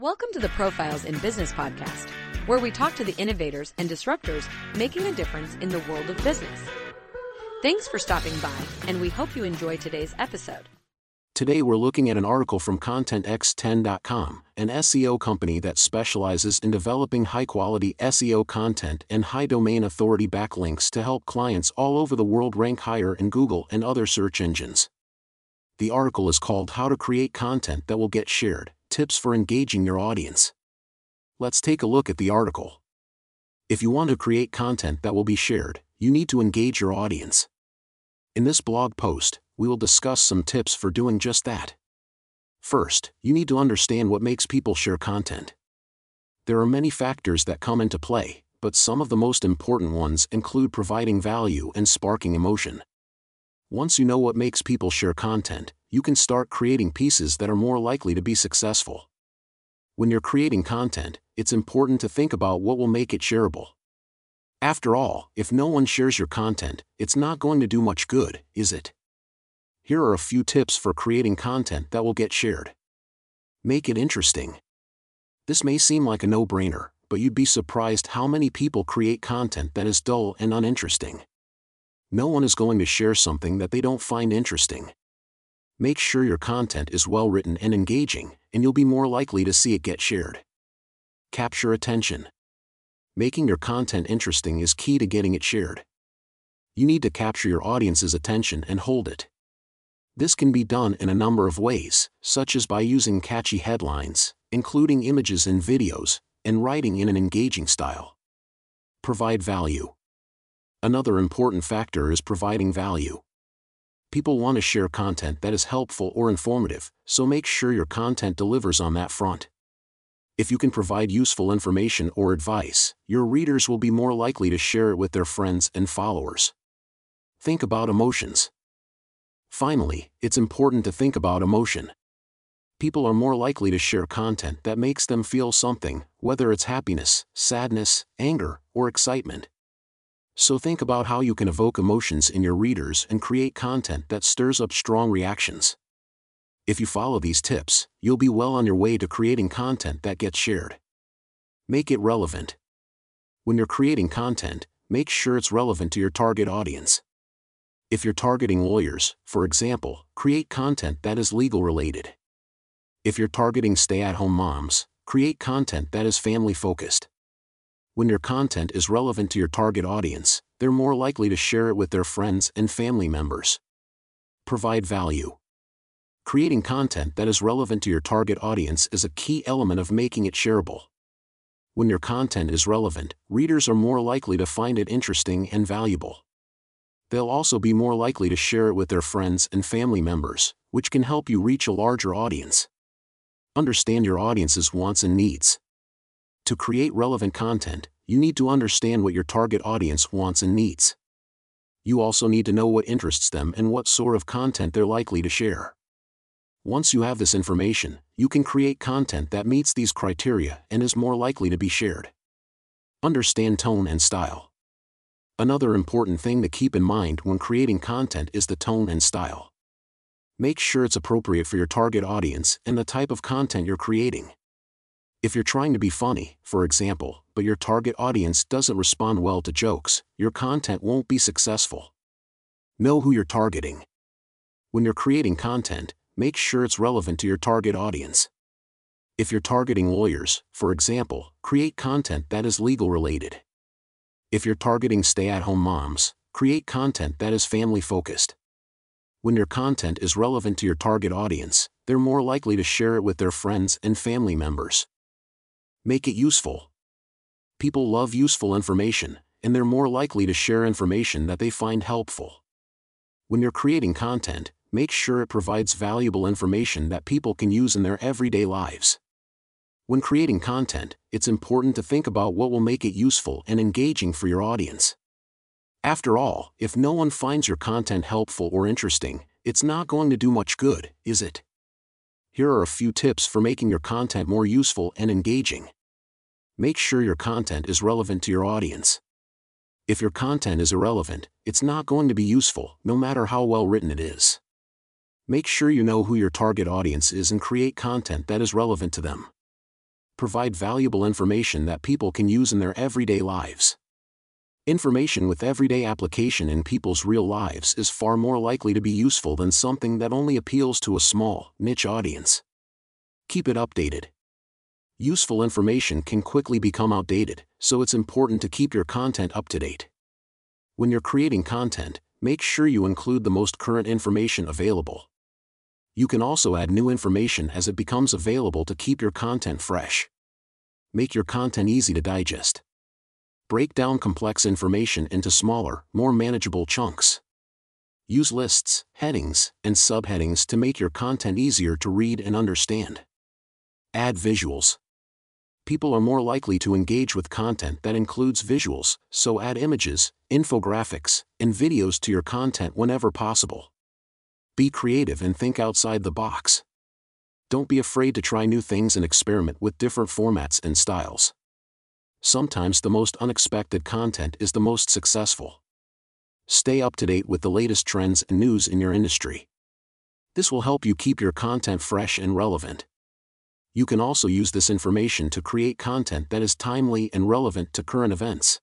Welcome to the Profiles in Business podcast, where we talk to the innovators and disruptors making a difference in the world of business. Thanks for stopping by, and we hope you enjoy today's episode. Today we're looking at an article from ContentX10.com, an SEO company that specializes in developing high-quality SEO content and high domain authority backlinks to help clients all over the world rank higher in Google and other search engines. The article is called How to Create Content That Will Get Shared Tips for Engaging Your Audience. Let's take a look at the article. If you want to create content that will be shared, you need to engage your audience. In this blog post, we will discuss some tips for doing just that. First, you need to understand what makes people share content. There are many factors that come into play, but some of the most important ones include providing value and sparking emotion. Once you know what makes people share content, you can start creating pieces that are more likely to be successful. When you're creating content, it's important to think about what will make it shareable. After all, if no one shares your content, it's not going to do much good, is it? Here are a few tips for creating content that will get shared. Make it interesting. This may seem like a no brainer, but you'd be surprised how many people create content that is dull and uninteresting. No one is going to share something that they don't find interesting. Make sure your content is well written and engaging, and you'll be more likely to see it get shared. Capture attention. Making your content interesting is key to getting it shared. You need to capture your audience's attention and hold it. This can be done in a number of ways, such as by using catchy headlines, including images and videos, and writing in an engaging style. Provide value. Another important factor is providing value. People want to share content that is helpful or informative, so make sure your content delivers on that front. If you can provide useful information or advice, your readers will be more likely to share it with their friends and followers. Think about emotions. Finally, it's important to think about emotion. People are more likely to share content that makes them feel something, whether it's happiness, sadness, anger, or excitement. So think about how you can evoke emotions in your readers and create content that stirs up strong reactions. If you follow these tips, you'll be well on your way to creating content that gets shared. Make it relevant. When you're creating content, make sure it's relevant to your target audience. If you're targeting lawyers, for example, create content that is legal related. If you're targeting stay at home moms, create content that is family focused. When your content is relevant to your target audience, they're more likely to share it with their friends and family members. Provide value. Creating content that is relevant to your target audience is a key element of making it shareable. When your content is relevant, readers are more likely to find it interesting and valuable they'll also be more likely to share it with their friends and family members, which can help you reach a larger audience. Understand your audience's wants and needs. To create relevant content, you need to understand what your target audience wants and needs. You also need to know what interests them and what sort of content they're likely to share. Once you have this information, you can create content that meets these criteria and is more likely to be shared. Understand tone and style. Another important thing to keep in mind when creating content is the tone and style. Make sure it's appropriate for your target audience and the type of content you're creating. If you're trying to be funny, for example, but your target audience doesn't respond well to jokes, your content won't be successful. Know who you're targeting. When you're creating content, make sure it's relevant to your target audience. If you're targeting lawyers, for example, create content that is legal related. If you're targeting stay at home moms, create content that is family focused. When your content is relevant to your target audience, they're more likely to share it with their friends and family members. Make it useful. People love useful information, and they're more likely to share information that they find helpful. When you're creating content, make sure it provides valuable information that people can use in their everyday lives. When creating content, it's important to think about what will make it useful and engaging for your audience. After all, if no one finds your content helpful or interesting, it's not going to do much good, is it? Here are a few tips for making your content more useful and engaging. Make sure your content is relevant to your audience. If your content is irrelevant, it's not going to be useful, no matter how well written it is. Make sure you know who your target audience is and create content that is relevant to them. provide valuable information that people can use in their everyday lives. Information with everyday application in people's real lives is far more likely to be useful than something that only appeals to a small, niche audience. Keep it updated. Useful information can quickly become outdated, so it's important to keep your content up to date. When you're creating content, make sure you include the most current information available. You can also add new information as it becomes available to keep your content fresh. Make your content easy to digest. Break down complex information into smaller, more manageable chunks. Use lists, headings, and subheadings to make your content easier to read and understand. Add visuals people are more likely to engage with content that includes visuals, so add images, infographics, and videos to your content whenever possible. Be creative and think outside the box. Don't be afraid to try new things and experiment with different formats and styles. Sometimes the most unexpected content is the most successful. Stay up to date with the latest trends and news in your industry. This will help you keep your content fresh and relevant you can also use this information to create content that is timely and relevant to current events.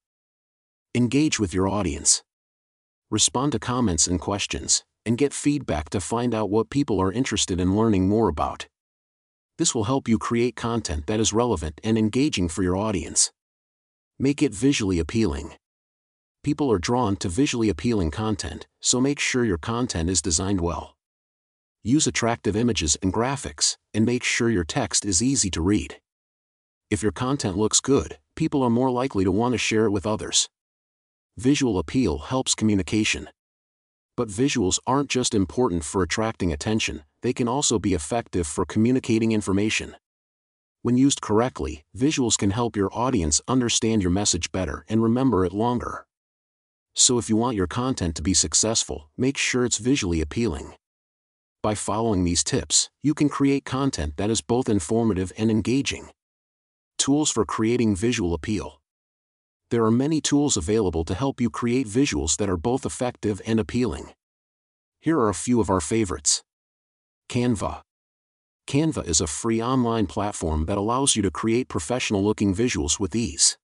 Engage with your audience. Respond to comments and questions, and get feedback to find out what people are interested in learning more about. This will help you create content that is relevant and engaging for your audience. Make it visually appealing. People are drawn to visually appealing content, so make sure your content is designed well use attractive images and graphics, and make sure your text is easy to read. If your content looks good, people are more likely to want to share it with others. Visual appeal helps communication. But visuals aren't just important for attracting attention, they can also be effective for communicating information. When used correctly, visuals can help your audience understand your message better and remember it longer. So if you want your content to be successful, make sure it's visually appealing. By following these tips, you can create content that is both informative and engaging. Tools for creating visual appeal. There are many tools available to help you create visuals that are both effective and appealing. Here are a few of our favorites. Canva. Canva is a free online platform that allows you to create professional looking visuals with ease.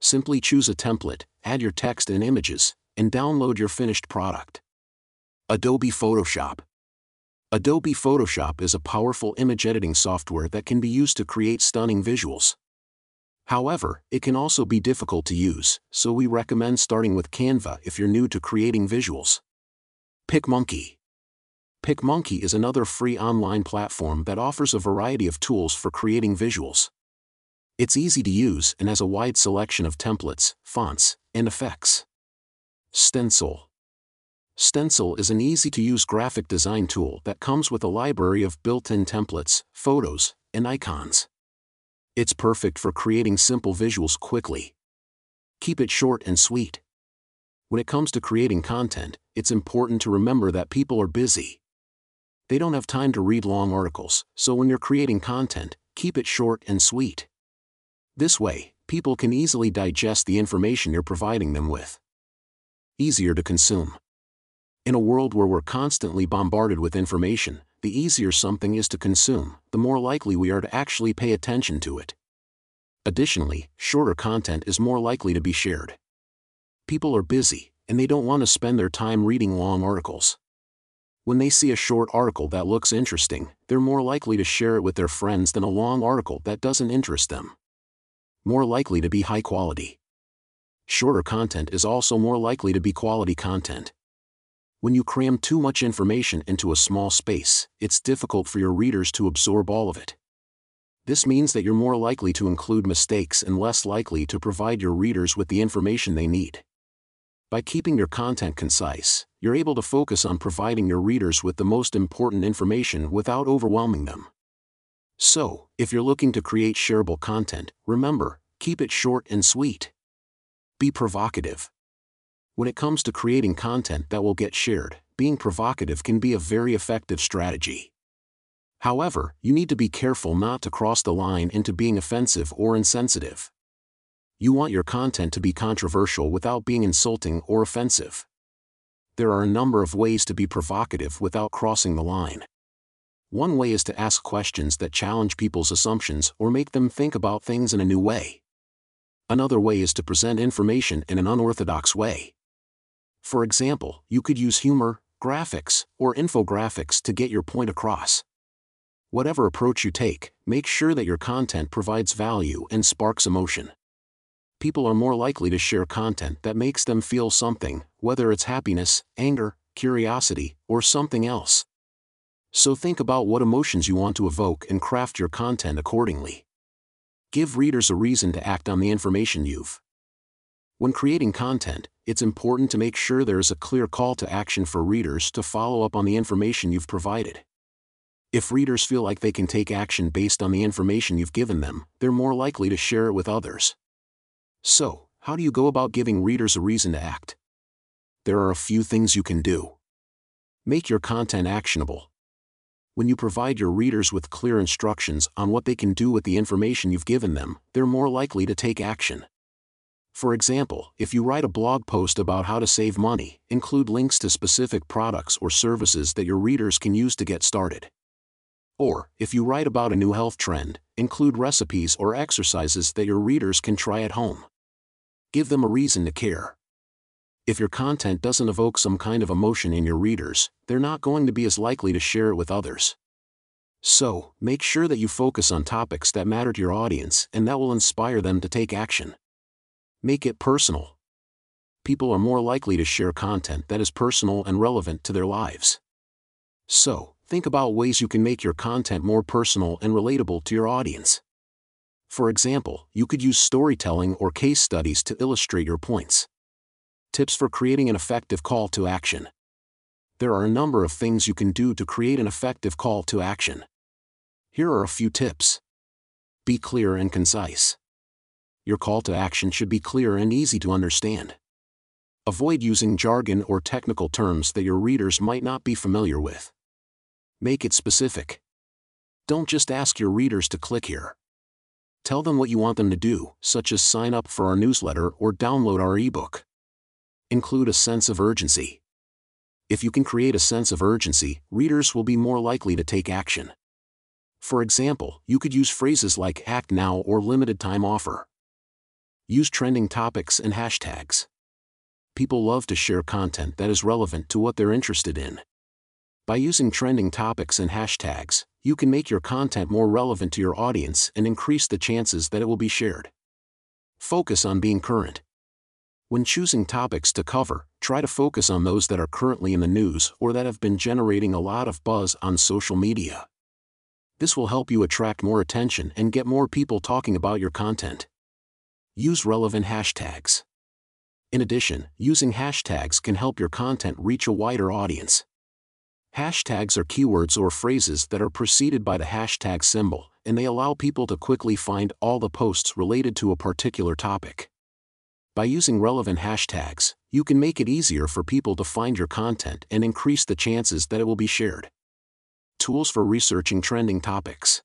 Simply choose a template, add your text and images, and download your finished product. Adobe Photoshop. Adobe Photoshop is a powerful image editing software that can be used to create stunning visuals. However, it can also be difficult to use, so we recommend starting with Canva if you're new to creating visuals. PicMonkey PicMonkey is another free online platform that offers a variety of tools for creating visuals. It's easy to use and has a wide selection of templates, fonts, and effects. Stencil Stencil is an easy-to-use graphic design tool that comes with a library of built-in templates, photos, and icons. It's perfect for creating simple visuals quickly. Keep it short and sweet. When it comes to creating content, it's important to remember that people are busy. They don't have time to read long articles, so when you're creating content, keep it short and sweet. This way, people can easily digest the information you're providing them with. Easier to consume. In a world where we're constantly bombarded with information, the easier something is to consume, the more likely we are to actually pay attention to it. Additionally, shorter content is more likely to be shared. People are busy, and they don't want to spend their time reading long articles. When they see a short article that looks interesting, they're more likely to share it with their friends than a long article that doesn't interest them. More likely to be high quality. Shorter content is also more likely to be quality content. When you cram too much information into a small space, it's difficult for your readers to absorb all of it. This means that you're more likely to include mistakes and less likely to provide your readers with the information they need. By keeping your content concise, you're able to focus on providing your readers with the most important information without overwhelming them. So, if you're looking to create shareable content, remember, keep it short and sweet. Be provocative. When it comes to creating content that will get shared, being provocative can be a very effective strategy. However, you need to be careful not to cross the line into being offensive or insensitive. You want your content to be controversial without being insulting or offensive. There are a number of ways to be provocative without crossing the line. One way is to ask questions that challenge people's assumptions or make them think about things in a new way. Another way is to present information in an unorthodox way. For example, you could use humor, graphics, or infographics to get your point across. Whatever approach you take, make sure that your content provides value and sparks emotion. People are more likely to share content that makes them feel something, whether it's happiness, anger, curiosity, or something else. So think about what emotions you want to evoke and craft your content accordingly. Give readers a reason to act on the information you've. When creating content, it's important to make sure there is a clear call to action for readers to follow up on the information you've provided. If readers feel like they can take action based on the information you've given them, they're more likely to share it with others. So, how do you go about giving readers a reason to act? There are a few things you can do. Make your content actionable when you provide your readers with clear instructions on what they can do with the information you've given them, they're more likely to take action. For example, if you write a blog post about how to save money, include links to specific products or services that your readers can use to get started. Or, if you write about a new health trend, include recipes or exercises that your readers can try at home. Give them a reason to care if your content doesn't evoke some kind of emotion in your readers, they're not going to be as likely to share it with others. So, make sure that you focus on topics that matter to your audience and that will inspire them to take action. Make it personal. People are more likely to share content that is personal and relevant to their lives. So, think about ways you can make your content more personal and relatable to your audience. For example, you could use storytelling or case studies to illustrate your points. Tips for creating an effective call to action. There are a number of things you can do to create an effective call to action. Here are a few tips. Be clear and concise. Your call to action should be clear and easy to understand. Avoid using jargon or technical terms that your readers might not be familiar with. Make it specific. Don't just ask your readers to click here. Tell them what you want them to do, such as sign up for our newsletter or download our ebook include a sense of urgency. If you can create a sense of urgency, readers will be more likely to take action. For example, you could use phrases like act now or limited time offer. Use trending topics and hashtags. People love to share content that is relevant to what they're interested in. By using trending topics and hashtags, you can make your content more relevant to your audience and increase the chances that it will be shared. Focus on being current. When choosing topics to cover, try to focus on those that are currently in the news or that have been generating a lot of buzz on social media. This will help you attract more attention and get more people talking about your content. Use relevant hashtags. In addition, using hashtags can help your content reach a wider audience. Hashtags are keywords or phrases that are preceded by the hashtag symbol, and they allow people to quickly find all the posts related to a particular topic. By using relevant hashtags, you can make it easier for people to find your content and increase the chances that it will be shared. Tools for researching trending topics.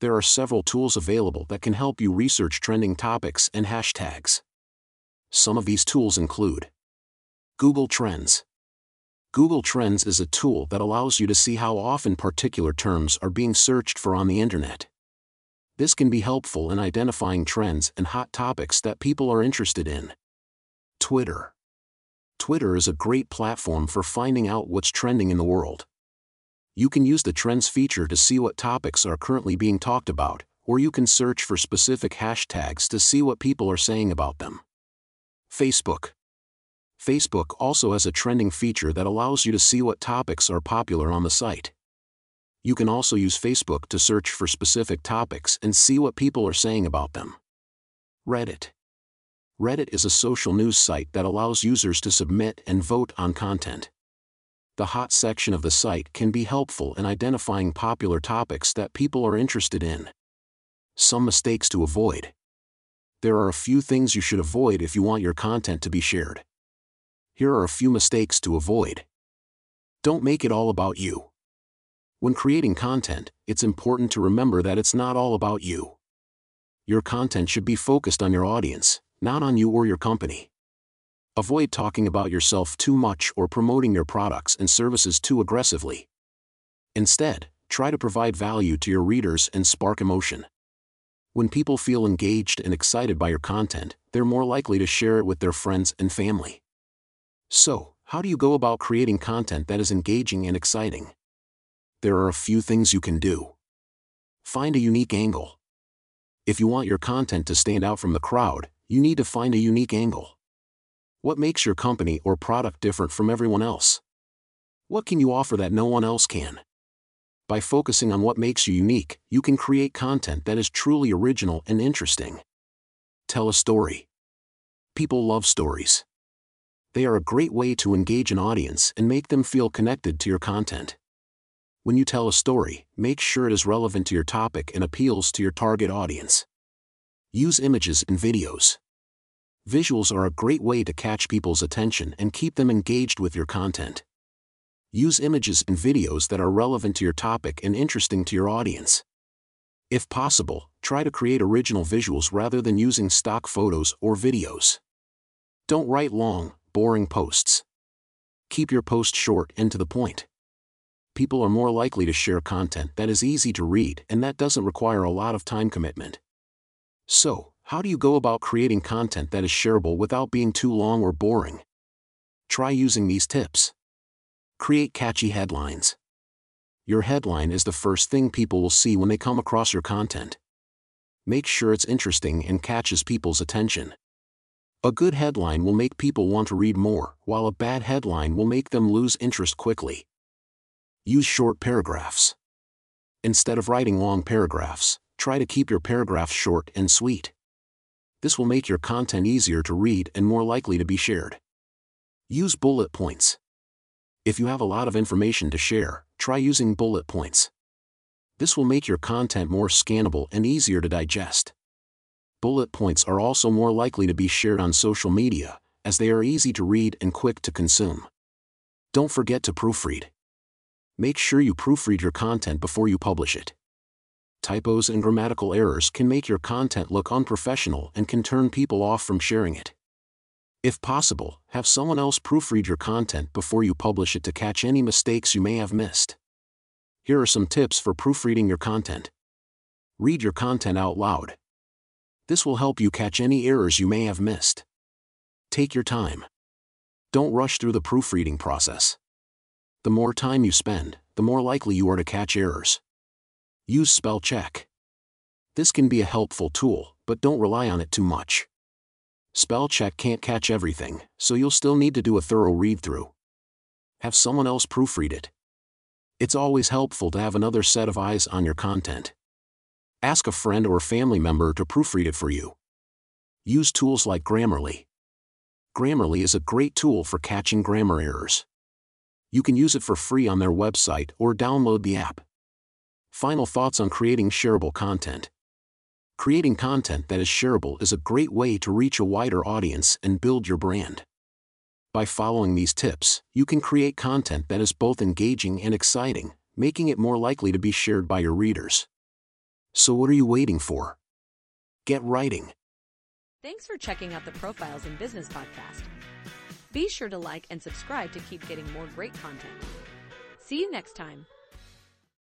There are several tools available that can help you research trending topics and hashtags. Some of these tools include Google Trends. Google Trends is a tool that allows you to see how often particular terms are being searched for on the internet. This can be helpful in identifying trends and hot topics that people are interested in. Twitter. Twitter is a great platform for finding out what's trending in the world. You can use the Trends feature to see what topics are currently being talked about, or you can search for specific hashtags to see what people are saying about them. Facebook. Facebook also has a trending feature that allows you to see what topics are popular on the site. You can also use Facebook to search for specific topics and see what people are saying about them. Reddit. Reddit is a social news site that allows users to submit and vote on content. The hot section of the site can be helpful in identifying popular topics that people are interested in. Some mistakes to avoid. There are a few things you should avoid if you want your content to be shared. Here are a few mistakes to avoid. Don't make it all about you. When creating content, it's important to remember that it's not all about you. Your content should be focused on your audience, not on you or your company. Avoid talking about yourself too much or promoting your products and services too aggressively. Instead, try to provide value to your readers and spark emotion. When people feel engaged and excited by your content, they're more likely to share it with their friends and family. So, how do you go about creating content that is engaging and exciting? There are a few things you can do. Find a unique angle. If you want your content to stand out from the crowd, you need to find a unique angle. What makes your company or product different from everyone else? What can you offer that no one else can? By focusing on what makes you unique, you can create content that is truly original and interesting. Tell a story. People love stories. They are a great way to engage an audience and make them feel connected to your content. When you tell a story, make sure it is relevant to your topic and appeals to your target audience. Use images and videos. Visuals are a great way to catch people's attention and keep them engaged with your content. Use images and videos that are relevant to your topic and interesting to your audience. If possible, try to create original visuals rather than using stock photos or videos. Don't write long, boring posts. Keep your post short and to the point. People are more likely to share content that is easy to read and that doesn't require a lot of time commitment. So, how do you go about creating content that is shareable without being too long or boring? Try using these tips. Create catchy headlines. Your headline is the first thing people will see when they come across your content. Make sure it's interesting and catches people's attention. A good headline will make people want to read more, while a bad headline will make them lose interest quickly. Use short paragraphs. Instead of writing long paragraphs, try to keep your paragraphs short and sweet. This will make your content easier to read and more likely to be shared. Use bullet points. If you have a lot of information to share, try using bullet points. This will make your content more scannable and easier to digest. Bullet points are also more likely to be shared on social media, as they are easy to read and quick to consume. Don't forget to proofread. Make sure you proofread your content before you publish it. Typos and grammatical errors can make your content look unprofessional and can turn people off from sharing it. If possible, have someone else proofread your content before you publish it to catch any mistakes you may have missed. Here are some tips for proofreading your content. Read your content out loud. This will help you catch any errors you may have missed. Take your time. Don't rush through the proofreading process. The more time you spend, the more likely you are to catch errors. Use spell check. This can be a helpful tool, but don't rely on it too much. Spell check can't catch everything, so you'll still need to do a thorough read through. Have someone else proofread it. It's always helpful to have another set of eyes on your content. Ask a friend or family member to proofread it for you. Use tools like Grammarly. Grammarly is a great tool for catching grammar errors you can use it for free on their website or download the app. Final thoughts on creating shareable content. Creating content that is shareable is a great way to reach a wider audience and build your brand. By following these tips, you can create content that is both engaging and exciting, making it more likely to be shared by your readers. So, what are you waiting for? Get writing. Thanks for checking out the Profiles in Business podcast. Be sure to like and subscribe to keep getting more great content. See you next time.